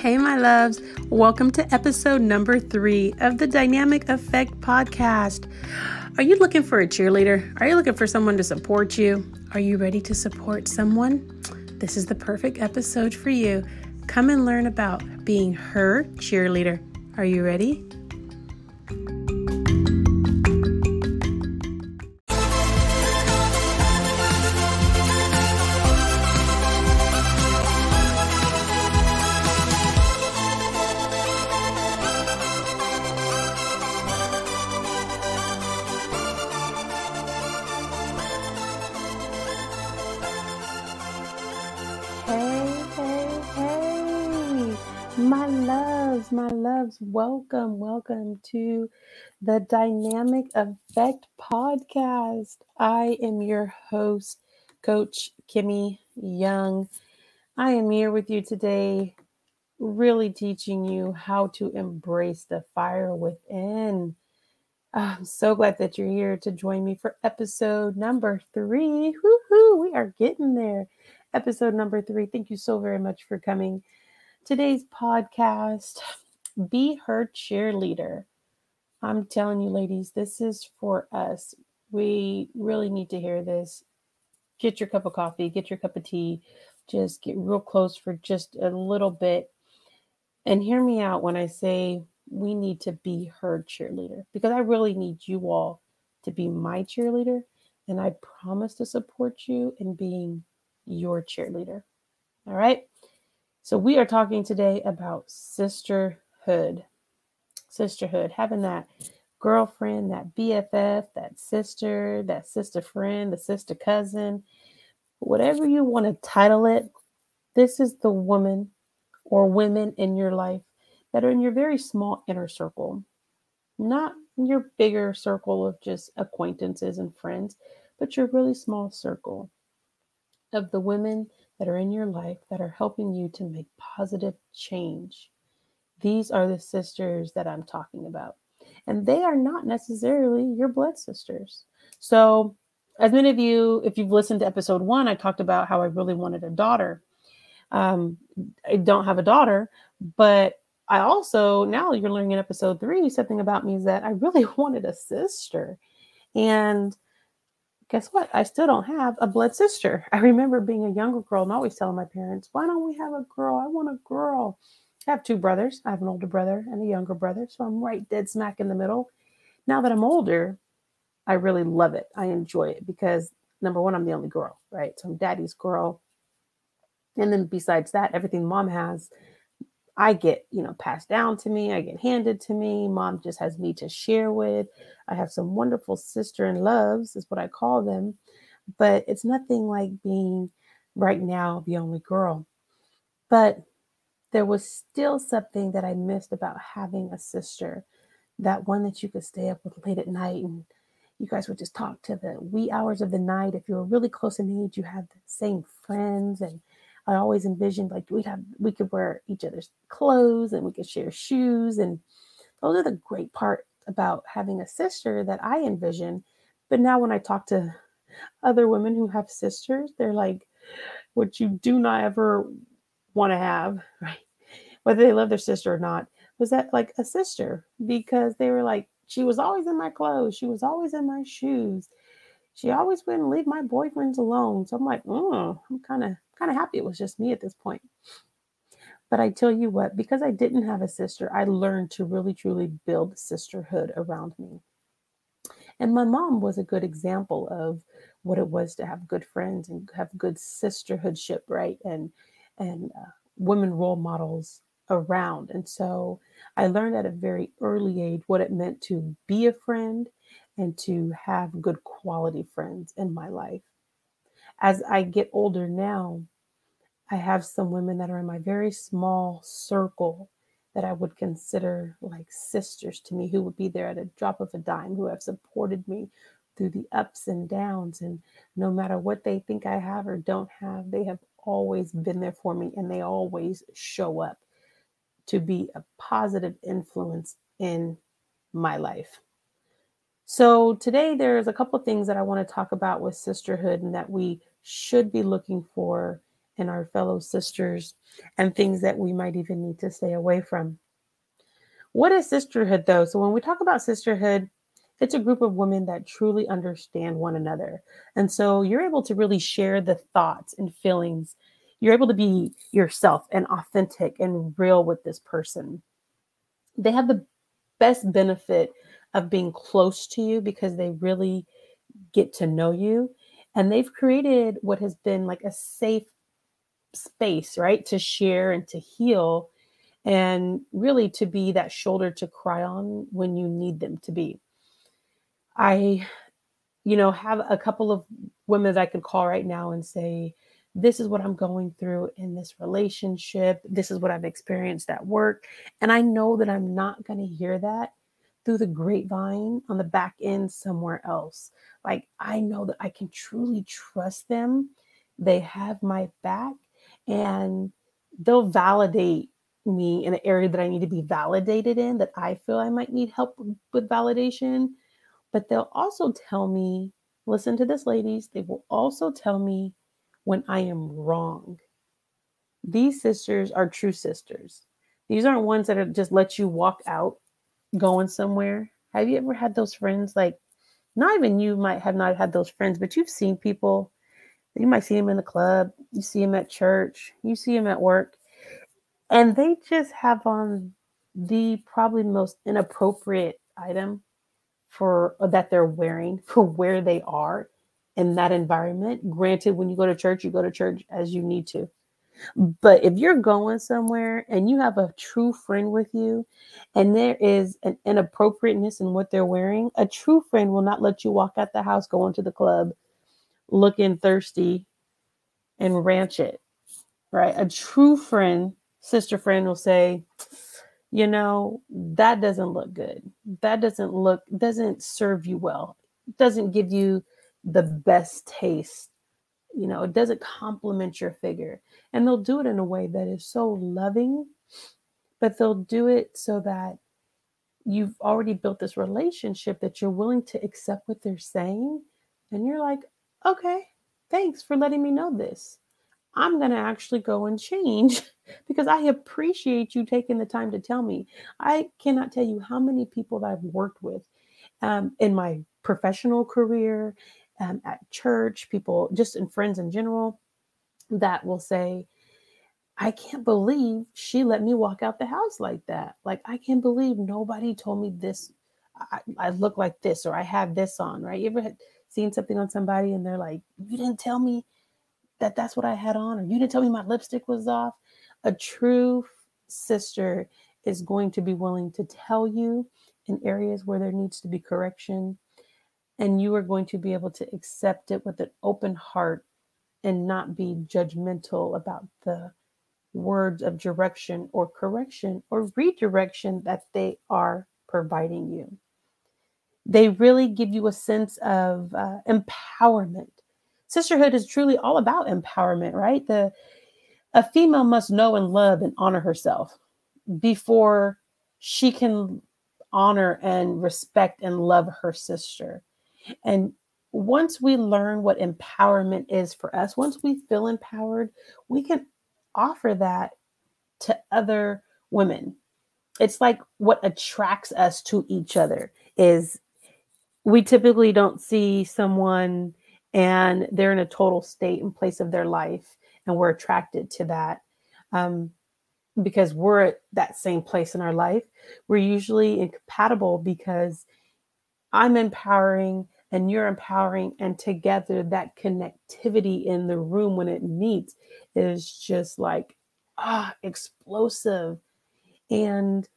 Hey, my loves. Welcome to episode number three of the Dynamic Effect podcast. Are you looking for a cheerleader? Are you looking for someone to support you? Are you ready to support someone? This is the perfect episode for you. Come and learn about being her cheerleader. Are you ready? Welcome, welcome to the Dynamic Effect Podcast. I am your host, Coach Kimmy Young. I am here with you today, really teaching you how to embrace the fire within. I'm so glad that you're here to join me for episode number three. Woohoo, we are getting there episode number three. Thank you so very much for coming. Today's podcast, Be Her Cheerleader. I'm telling you, ladies, this is for us. We really need to hear this. Get your cup of coffee, get your cup of tea, just get real close for just a little bit. And hear me out when I say we need to be her cheerleader because I really need you all to be my cheerleader. And I promise to support you in being your cheerleader. All right. So we are talking today about sisterhood. Sisterhood, having that girlfriend, that BFF, that sister, that sister friend, the sister cousin, whatever you want to title it. This is the woman or women in your life that are in your very small inner circle, not your bigger circle of just acquaintances and friends, but your really small circle of the women that are in your life that are helping you to make positive change. These are the sisters that I'm talking about. And they are not necessarily your blood sisters. So, as many of you, if you've listened to episode one, I talked about how I really wanted a daughter. Um, I don't have a daughter, but I also, now you're learning in episode three, something about me is that I really wanted a sister. And guess what? I still don't have a blood sister. I remember being a younger girl and always telling my parents, why don't we have a girl? I want a girl. I have two brothers. I have an older brother and a younger brother. So I'm right dead smack in the middle. Now that I'm older, I really love it. I enjoy it because number one, I'm the only girl, right? So I'm daddy's girl. And then besides that, everything mom has, I get, you know, passed down to me. I get handed to me. Mom just has me to share with. I have some wonderful sister in loves, is what I call them. But it's nothing like being right now the only girl. But there was still something that I missed about having a sister, that one that you could stay up with late at night and you guys would just talk to the wee hours of the night. If you were really close in age, you had the same friends. And I always envisioned like we'd have, we could wear each other's clothes and we could share shoes. And those are the great part about having a sister that I envision. But now when I talk to other women who have sisters, they're like, what you do not ever want to have, right? Whether they love their sister or not, was that like a sister because they were like, she was always in my clothes, she was always in my shoes. She always wouldn't leave my boyfriends alone. So I'm like, oh, I'm kind of kind of happy it was just me at this point. But I tell you what, because I didn't have a sister, I learned to really truly build sisterhood around me. And my mom was a good example of what it was to have good friends and have good sisterhoodship, right? And and uh, women role models around. And so I learned at a very early age what it meant to be a friend and to have good quality friends in my life. As I get older now, I have some women that are in my very small circle that I would consider like sisters to me, who would be there at a drop of a dime, who have supported me through the ups and downs. And no matter what they think I have or don't have, they have always been there for me and they always show up to be a positive influence in my life. So, today there's a couple things that I want to talk about with sisterhood and that we should be looking for in our fellow sisters and things that we might even need to stay away from. What is sisterhood, though? So, when we talk about sisterhood, it's a group of women that truly understand one another. And so you're able to really share the thoughts and feelings. You're able to be yourself and authentic and real with this person. They have the best benefit of being close to you because they really get to know you. And they've created what has been like a safe space, right? To share and to heal and really to be that shoulder to cry on when you need them to be. I, you know, have a couple of women that I can call right now and say, this is what I'm going through in this relationship. This is what I've experienced at work. And I know that I'm not going to hear that through the grapevine on the back end somewhere else. Like, I know that I can truly trust them. They have my back and they'll validate me in an area that I need to be validated in, that I feel I might need help with validation. But they'll also tell me, listen to this, ladies, they will also tell me when I am wrong. These sisters are true sisters. These aren't ones that are just let you walk out going somewhere. Have you ever had those friends? Like, not even you might have not had those friends, but you've seen people. You might see them in the club, you see them at church, you see them at work, and they just have on the probably most inappropriate item for that they're wearing for where they are in that environment. Granted, when you go to church, you go to church as you need to. But if you're going somewhere and you have a true friend with you and there is an inappropriateness in what they're wearing, a true friend will not let you walk out the house, going to the club, looking thirsty and ranch it. Right? A true friend, sister friend will say, you know, that doesn't look good. That doesn't look, doesn't serve you well. doesn't give you the best taste. You know, it doesn't complement your figure. And they'll do it in a way that is so loving, but they'll do it so that you've already built this relationship that you're willing to accept what they're saying. And you're like, okay, thanks for letting me know this. I'm going to actually go and change because I appreciate you taking the time to tell me. I cannot tell you how many people that I've worked with um, in my professional career, um, at church, people just in friends in general that will say, I can't believe she let me walk out the house like that. Like, I can't believe nobody told me this. I, I look like this or I have this on, right? You ever seen something on somebody and they're like, You didn't tell me that that's what I had on, or you didn't tell me my lipstick was off. A true sister is going to be willing to tell you in areas where there needs to be correction, and you are going to be able to accept it with an open heart and not be judgmental about the words of direction or correction or redirection that they are providing you. They really give you a sense of uh, empowerment sisterhood is truly all about empowerment, right? The a female must know and love and honor herself before she can honor and respect and love her sister. And once we learn what empowerment is for us, once we feel empowered, we can offer that to other women. It's like what attracts us to each other is we typically don't see someone and they're in a total state and place of their life and we're attracted to that um, because we're at that same place in our life. We're usually incompatible because i'm empowering and you're empowering and together that connectivity in the room when it meets is just like ah explosive. And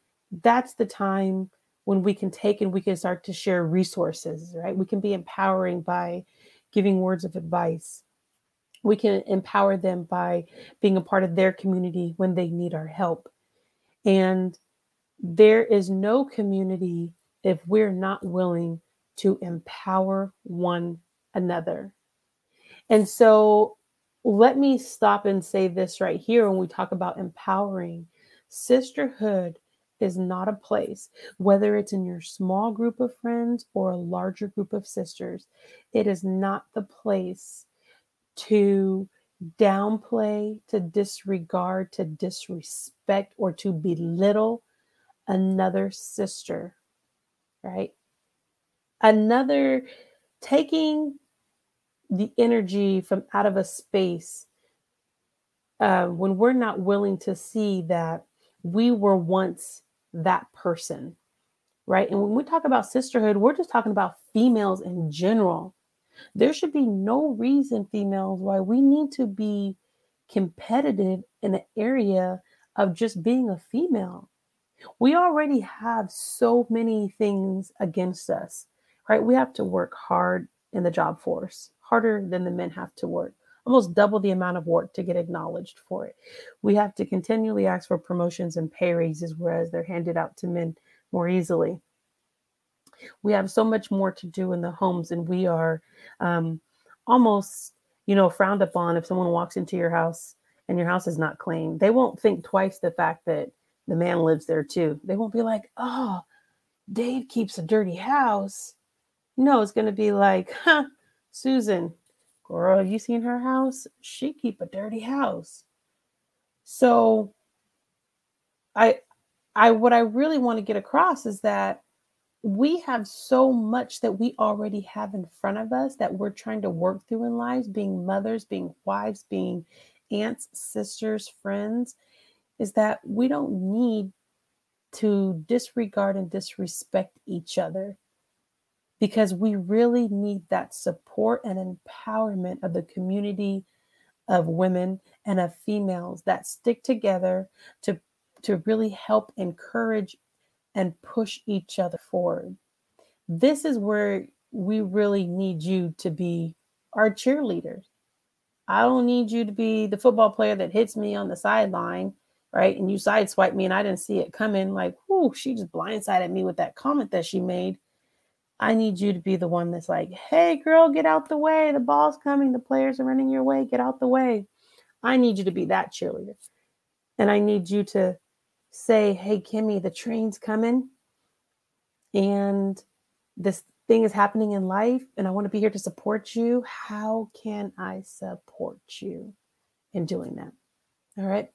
that's the time when we can take and we can start to share resources right? We can be empowering by giving words of advice. We can empower them by being a part of their community when they need our help. And there is no community if we're not willing to empower one another. And so let me stop and say this right here when we talk about empowering. Sisterhood is not a place, whether it's in your small group of friends or a larger group of sisters, it is not the place to downplay, to disregard, to disrespect, or to belittle another sister, right? Another taking the energy from out of a space uh, when we're not willing to see that we were once that person, right? And when we talk about sisterhood, we're just talking about females in general. There should be no reason, females, why we need to be competitive in the area of just being a female. We already have so many things against us, right? We have to work hard in the job force, harder than the men have to work, almost double the amount of work to get acknowledged for it. We have to continually ask for promotions and pay raises, whereas they're handed out to men more easily. We have so much more to do in the homes, and we are um, almost, you know, frowned upon if someone walks into your house and your house is not clean. They won't think twice the fact that the man lives there too. They won't be like, oh, Dave keeps a dirty house. No, it's going to be like, huh, Susan, girl, you seen her house? She keep a dirty house. So I I what I really want to get across is that we have so much that we already have in front of us that we're trying to work through in lives, being mothers, being wives, being aunts, sisters, friends, is that we don't need to disregard and disrespect each other because we really need that support and empowerment of the community of women and of females that stick together to to really help encourage and push each other forward. This is where we really need you to be our cheerleaders. I don't need you to be the football player that hits me on the sideline, right? And you sideswipe me and I didn't see it coming. Like, whoo, she just blindsided me with that comment that she made. I need you to be the one that's like, hey, girl, get out the way. The ball's coming. The players are running your way. Get out the way. I need you to be that cheerleader. And I need you to say, hey, Kimmy, the train's coming and this thing is happening in life and I want to be here to support you. How can I support you in doing that? All right.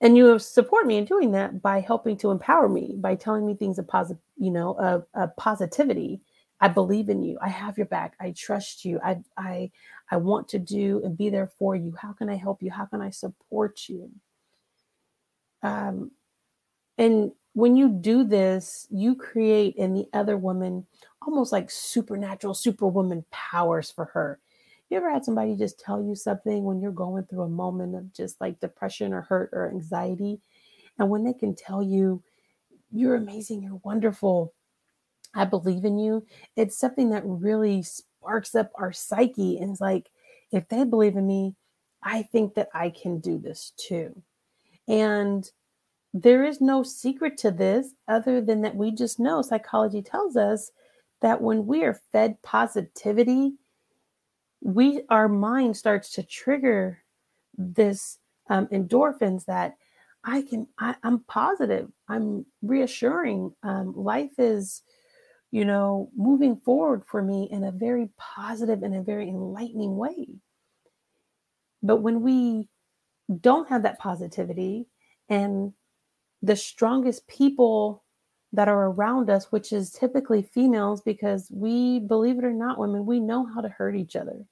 And you support me in doing that by helping to empower me, by telling me things of positive, you know, of, of positivity. I believe in you. I have your back. I trust you. I I I want to do and be there for you. How can I help you? How can I support you? Um, and when you do this, you create in the other woman almost like supernatural superwoman powers for her. You ever had somebody just tell you something when you're going through a moment of just like depression or hurt or anxiety? And when they can tell you, you're amazing, you're wonderful, I believe in you, it's something that really sparks up our psyche. And it's like, if they believe in me, I think that I can do this too. And there is no secret to this other than that we just know psychology tells us that when we are fed positivity, we our mind starts to trigger this um, endorphins that I can I, am positive, I'm reassuring. Um, life is, you know, moving forward for me in a very positive and a very enlightening way. But when we don't have that positivity and the strongest people that are around us, which is typically females, because we believe it or not, women, we know how to hurt each other,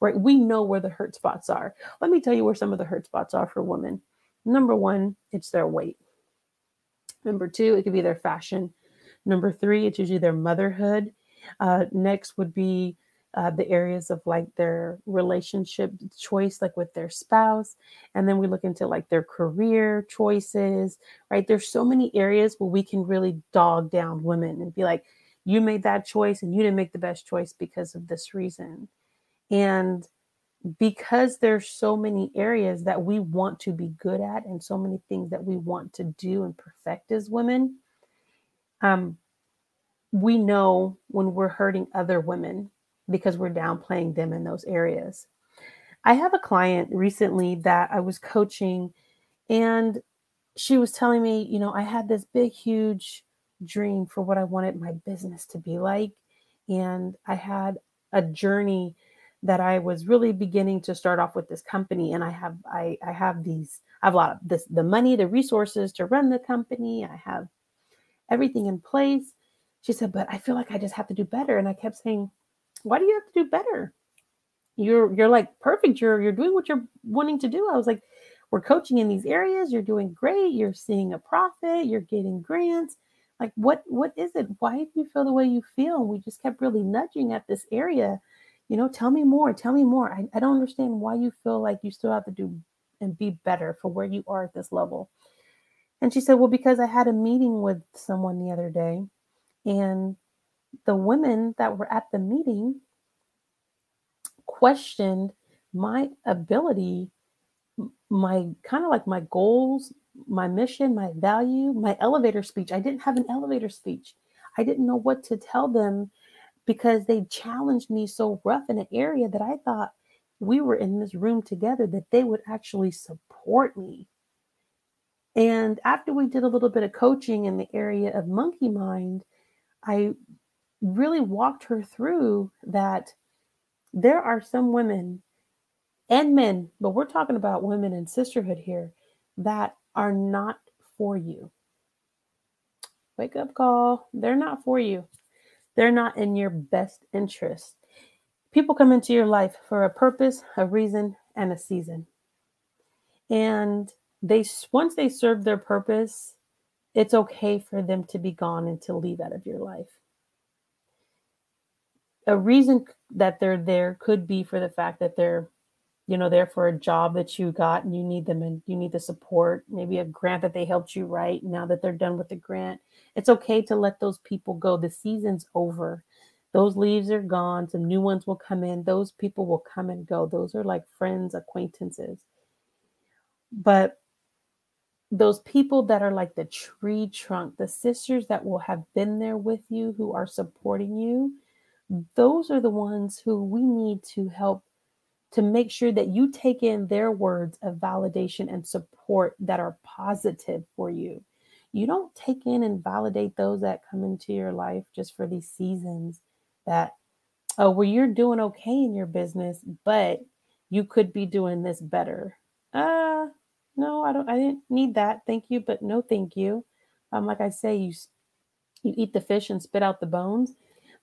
right? We know where the hurt spots are. Let me tell you where some of the hurt spots are for women. Number one, it's their weight. Number two, it could be their fashion. Number three, it's usually their motherhood. Uh, next would be uh, the areas of like their relationship choice, like with their spouse. And then we look into like their career choices, right? There's so many areas where we can really dog down women and be like, you made that choice and you didn't make the best choice because of this reason. And because there's so many areas that we want to be good at and so many things that we want to do and perfect as women, um, we know when we're hurting other women because we're downplaying them in those areas. I have a client recently that I was coaching, and she was telling me, you know, I had this big, huge dream for what I wanted my business to be like. And I had a journey that I was really beginning to start off with this company and I have I I have these I have a lot of this the money, the resources to run the company. I have everything in place. She said, but I feel like I just have to do better. And I kept saying, why do you have to do better? You're you're like perfect. You're you're doing what you're wanting to do. I was like, we're coaching in these areas. You're doing great. You're seeing a profit. You're getting grants. Like what what is it? Why do you feel the way you feel? We just kept really nudging at this area. You know, tell me more. Tell me more. I, I don't understand why you feel like you still have to do and be better for where you are at this level. And she said, Well, because I had a meeting with someone the other day, and the women that were at the meeting questioned my ability, my kind of like my goals, my mission, my value, my elevator speech. I didn't have an elevator speech. I didn't know what to tell them because they challenged me so rough in an area that I thought we were in this room together that they would actually support me. And after we did a little bit of coaching in the area of monkey mind, I really walked her through that there are some women and men, but we're talking about women and sisterhood here that are not for you. Wake up call. They're not for you. They're not in your best interest. People come into your life for a purpose, a reason, and a season. And they once they serve their purpose, it's okay for them to be gone and to leave out of your life. A reason that they're there could be for the fact that they're you know there for a job that you got and you need them and you need the support maybe a grant that they helped you write now that they're done with the grant. It's okay to let those people go. The season's over. Those leaves are gone. Some new ones will come in. Those people will come and go. Those are like friends acquaintances. But those people that are like the tree trunk the sisters that will have been there with you who are supporting you those are the ones who we need to help to make sure that you take in their words of validation and support that are positive for you. You don't take in and validate those that come into your life just for these seasons that, oh, well, you're doing okay in your business, but you could be doing this better. Uh, no, I don't, I didn't need that. Thank you, but no, thank you. Um, like I say, you, you eat the fish and spit out the bones.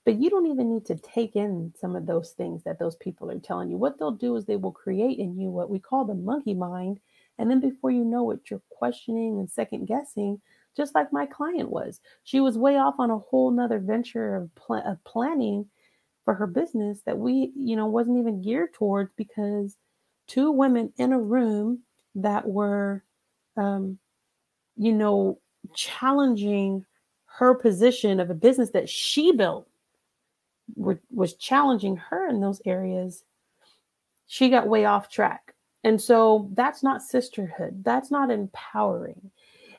But you don't even need to take in some of those things that those people are telling you. What they'll do is they will create in you what we call the monkey mind. And then before you know it, you're questioning and second guessing, just like my client was. She was way off on a whole nother venture of, pl- of planning for her business that we, you know, wasn't even geared towards because two women in a room that were, um, you know, challenging her position of a business that she built were, was challenging her in those areas, she got way off track. And so that's not sisterhood. That's not empowering.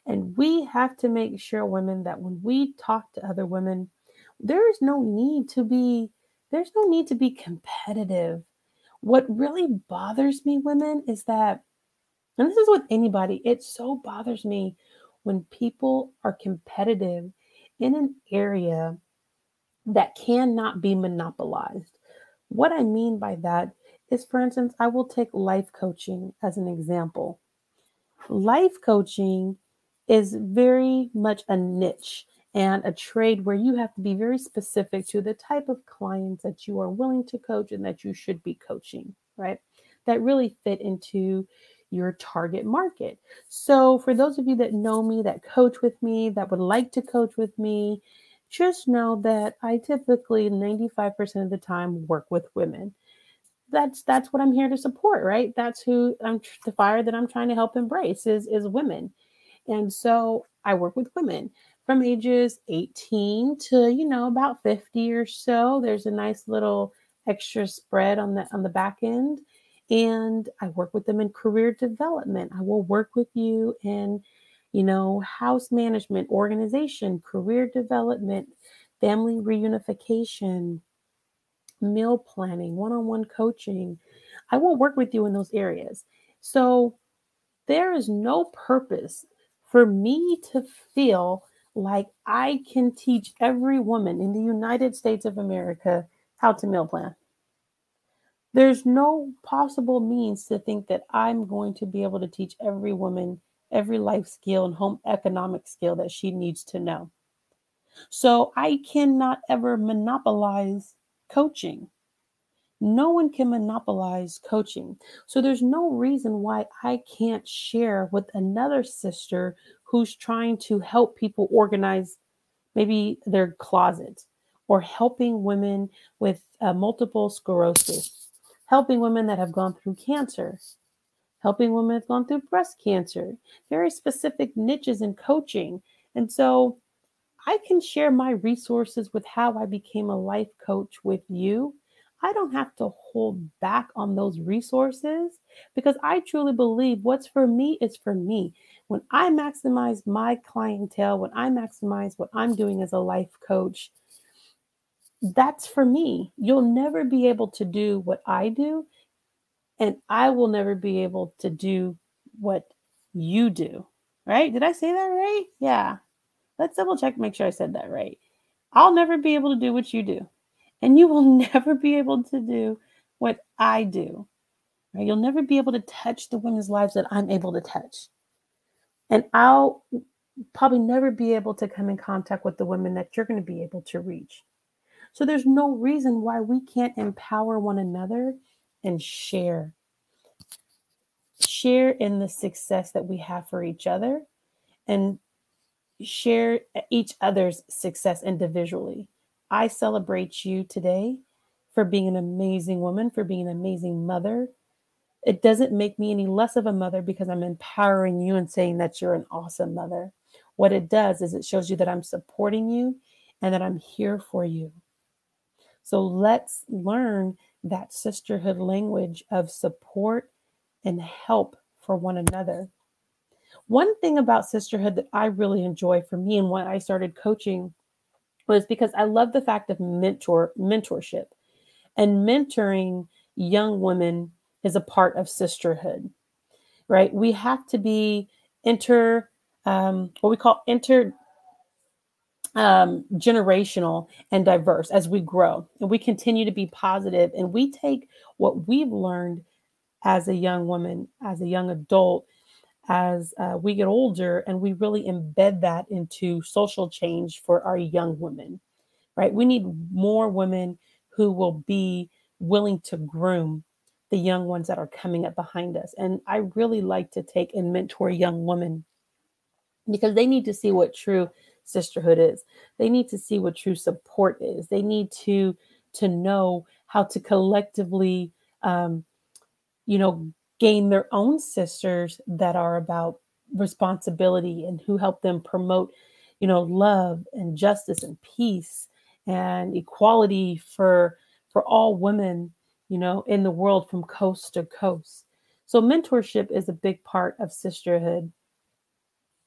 And we have to make sure, women, that when we talk to other women, there is no need to be there's no need to be competitive. What really bothers me, women, is that, and this is with anybody, it so bothers me when people are competitive in an area that cannot be monopolized. What I mean by that is, for instance, I will take life coaching as an example. Life coaching is very much a niche and a trade where you have to be very specific to the type of clients that you are willing to coach and that you should be coaching, right? That really fit into your target market. So, for those of you that know me, that coach with me, that would like to coach with me, just know that I typically 95% of the time work with women. That's that's what I'm here to support, right? That's who I'm the fire that I'm trying to help embrace is is women. And so I work with women from ages 18 to, you know, about 50 or so. There's a nice little extra spread on the on the back end and I work with them in career development. I will work with you in you know, house management, organization, career development, family reunification, meal planning, one on one coaching. I won't work with you in those areas. So there is no purpose for me to feel like I can teach every woman in the United States of America how to meal plan. There's no possible means to think that I'm going to be able to teach every woman every life skill and home economic skill that she needs to know. So I cannot ever monopolize coaching. No one can monopolize coaching. So there's no reason why I can't share with another sister who's trying to help people organize maybe their closet or helping women with uh, multiple sclerosis, helping women that have gone through cancer, helping women have gone through breast cancer, very specific niches in coaching. And so I can share my resources with how I became a life coach with you. I don't have to hold back on those resources because I truly believe what's for me is for me. When I maximize my clientele, when I maximize what I'm doing as a life coach, that's for me. You'll never be able to do what I do, and I will never be able to do what you do. Right? Did I say that right? Yeah. Let's double check, make sure I said that right. I'll never be able to do what you do, and you will never be able to do what I do. Right? You'll never be able to touch the women's lives that I'm able to touch. And I'll probably never be able to come in contact with the women that you're going to be able to reach. So there's no reason why we can't empower one another and share. Share in the success that we have for each other and share each other's success individually. I celebrate you today for being an amazing woman, for being an amazing mother. It doesn't make me any less of a mother because I'm empowering you and saying that you're an awesome mother. What it does is it shows you that I'm supporting you and that I'm here for you. So let's learn that sisterhood language of support and help for one another. One thing about sisterhood that I really enjoy for me and why I started coaching was because I love the fact of mentor mentorship and mentoring young women is a part of sisterhood, right? We have to be inter um, what we call inter um, generational and diverse as we grow and we continue to be positive and we take what we've learned as a young woman, as a young adult, as uh, we get older, and we really embed that into social change for our young women, right? We need more women who will be willing to groom the young ones that are coming up behind us. And I really like to take and mentor young women because they need to see what true sisterhood is. They need to see what true support is. They need to to know how to collectively, um, you know, gain their own sisters that are about responsibility and who help them promote, you know, love and justice and peace and equality for for all women, you know, in the world from coast to coast. So mentorship is a big part of sisterhood.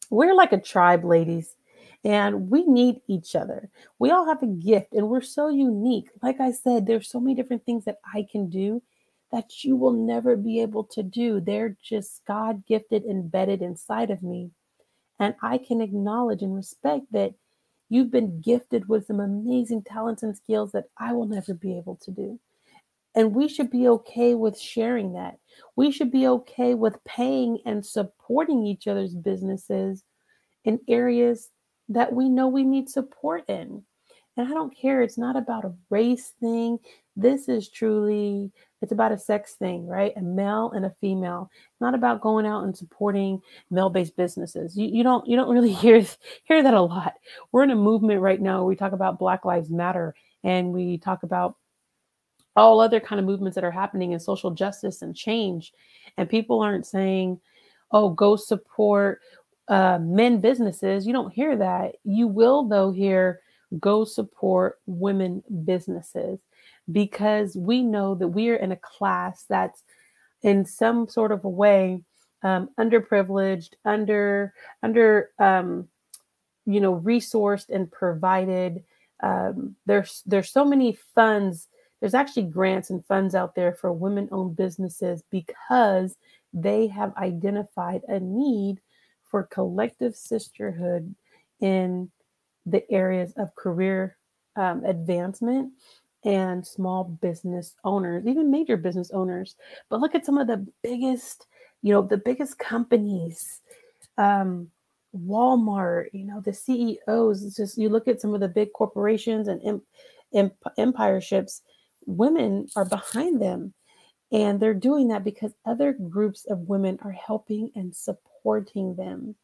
We're like a tribe, ladies. And we need each other. We all have a gift and we're so unique. Like I said, there's so many different things that I can do that you will never be able to do. They're just God gifted, embedded inside of me. And I can acknowledge and respect that you've been gifted with some amazing talents and skills that I will never be able to do. And we should be okay with sharing that. We should be okay with paying and supporting each other's businesses in areas that we know we need support in. And I don't care, it's not about a race thing. This is truly it's about a sex thing, right? A male and a female. It's not about going out and supporting male-based businesses. You, you don't you don't really hear hear that a lot. We're in a movement right now where we talk about Black Lives Matter and we talk about all other kind of movements that are happening in social justice and change. And people aren't saying, oh, go support uh, men businesses, you don't hear that. You will, though, hear go support women businesses because we know that we are in a class that's in some sort of a way um, underprivileged, under under um, you know resourced and provided. Um, there's there's so many funds. There's actually grants and funds out there for women-owned businesses because they have identified a need for collective sisterhood in the areas of career um, advancement and small business owners, even major business owners. But look at some of the biggest, you know, the biggest companies, um, Walmart, you know, the CEOs. It's just you look at some of the big corporations and imp, empire ships, women are behind them. And they're doing that because other groups of women are helping and supporting them.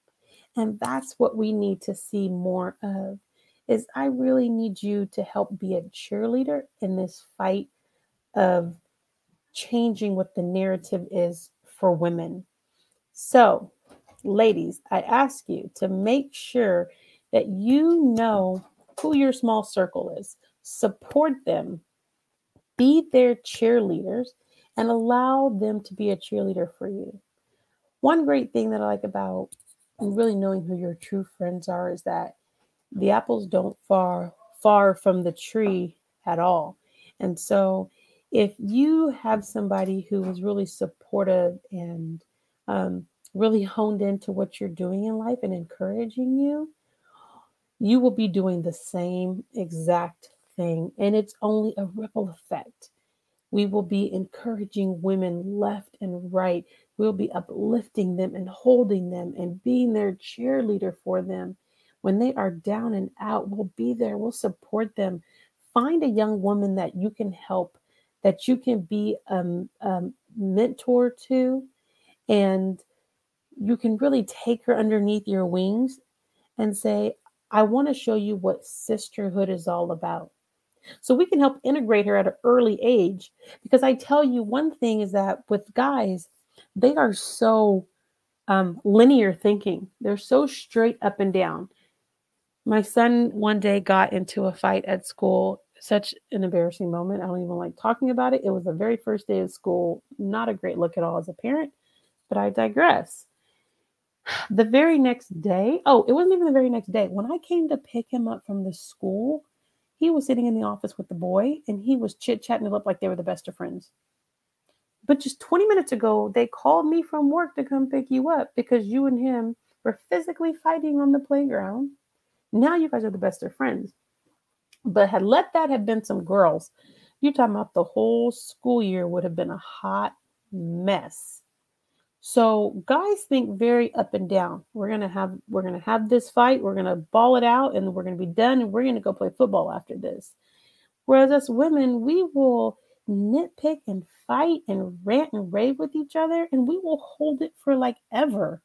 And that's what we need to see more of is I really need you to help be a cheerleader in this fight of changing what the narrative is for women. So, ladies, I ask you to make sure that you know who your small circle is, support them, be their cheerleaders, and allow them to be a cheerleader for you. One great thing that I like about really knowing who your true friends are is that the apples don't far far from the tree at all. And so if you have somebody who is really supportive and um, really honed into what you're doing in life and encouraging you, you will be doing the same exact thing. And it's only a ripple effect. We will be encouraging women left and right. We'll be uplifting them and holding them and being their cheerleader for them. When they are down and out, we'll be there. We'll support them. Find a young woman that you can help, that you can be a um, um, mentor to, and you can really take her underneath your wings and say, I want to show you what sisterhood is all about. So we can help integrate her at an early age. Because I tell you, one thing is that with guys, they are so um, linear thinking, they're so straight up and down. My son one day got into a fight at school. Such an embarrassing moment. I don't even like talking about it. It was the very first day of school. Not a great look at all as a parent, but I digress. The very next day, oh, it wasn't even the very next day. When I came to pick him up from the school, he was sitting in the office with the boy and he was chit chatting it up like they were the best of friends. But just 20 minutes ago, they called me from work to come pick you up because you and him were physically fighting on the playground now you guys are the best of friends. But had let that have been some girls, you're talking about the whole school year would have been a hot mess. So guys think very up and down. We're gonna have we're gonna have this fight, we're gonna ball it out, and we're gonna be done, and we're gonna go play football after this. Whereas us women, we will nitpick and fight and rant and rave with each other, and we will hold it for like ever.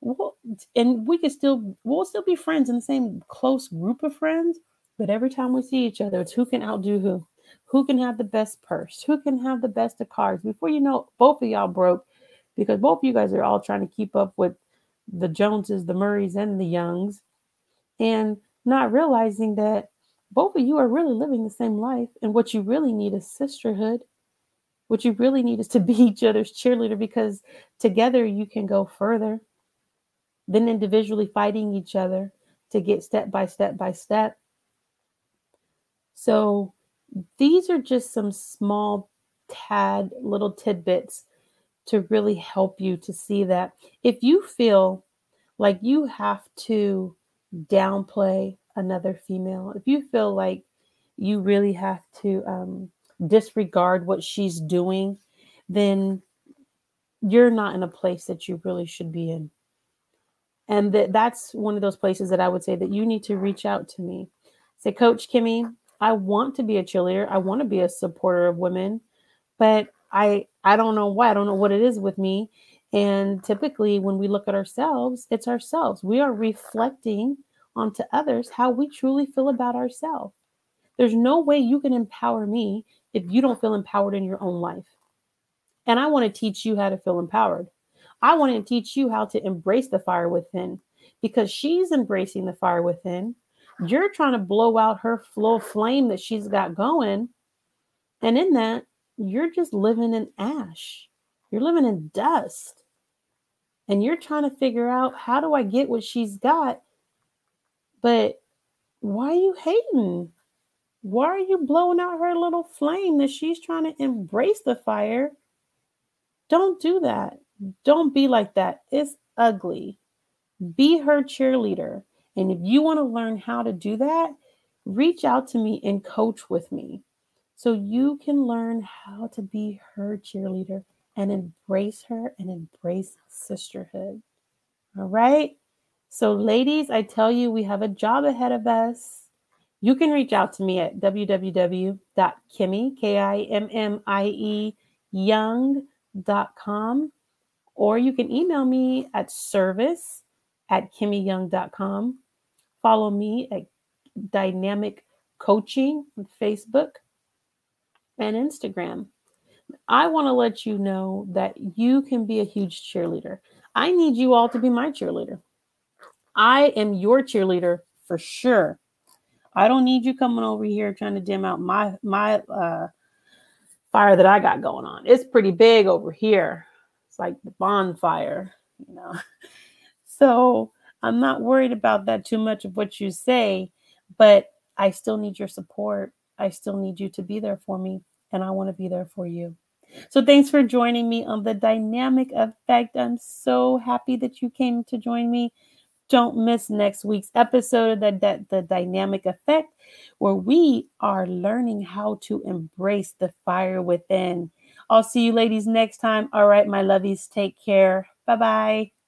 We'll, and we can still we'll still be friends in the same close group of friends but every time we see each other it's who can outdo who. Who can have the best purse? Who can have the best of cars before you know both of y'all broke because both of you guys are all trying to keep up with the joneses the murrays and the youngs and not realizing that both of you are really living the same life and what you really need is sisterhood what you really need is to be each other's cheerleader because together you can go further than individually fighting each other to get step by step by step. So these are just some small tad little tidbits to really help you to see that if you feel like you have to downplay another female, if you feel like you really have to um, disregard what she's doing, then you're not in a place that you really should be in and that that's one of those places that I would say that you need to reach out to me. Say, Coach Kimmy, I want to be a cheerleader. I want to be a supporter of women, but I I don't know why. I don't know what it is with me. And typically, when we look at ourselves, it's ourselves. We are reflecting onto others how we truly feel about ourselves. There's no way you can empower me if you don't feel empowered in your own life. And I want to teach you how to feel empowered. I want to teach you how to embrace the fire within because she's embracing the fire within. You're trying to blow out her flow flame that she's got going. And in that, you're just living in ash. You're living in dust. And you're trying to figure out how do I get what she's got? But why are you hating? Why are you blowing out her little flame that she's trying to embrace the fire? Don't do that. Don't be like that. It's ugly. Be her cheerleader. And if you want to learn how to do that, reach out to me and coach with me. so you can learn how to be her cheerleader and embrace her and embrace sisterhood. All right. So, ladies, I tell you, we have a job ahead of us. You can reach out to me at www.kimmie, K-I-M-M-I-E, young.com, or you can email me at service at kimmieyoung.com. Follow me at Dynamic Coaching on Facebook and Instagram. I want to let you know that you can be a huge cheerleader. I need you all to be my cheerleader. I am your cheerleader for sure. I don't need you coming over here trying to dim out my my uh, fire that I got going on. It's pretty big over here. It's like the bonfire, you know. So I'm not worried about that too much of what you say, but I still need your support. I still need you to be there for me, and I want to be there for you. So thanks for joining me on the dynamic effect. I'm so happy that you came to join me. Don't miss next week's episode of the, the Dynamic Effect, where we are learning how to embrace the fire within. I'll see you ladies next time. All right, my lovies, take care. Bye bye.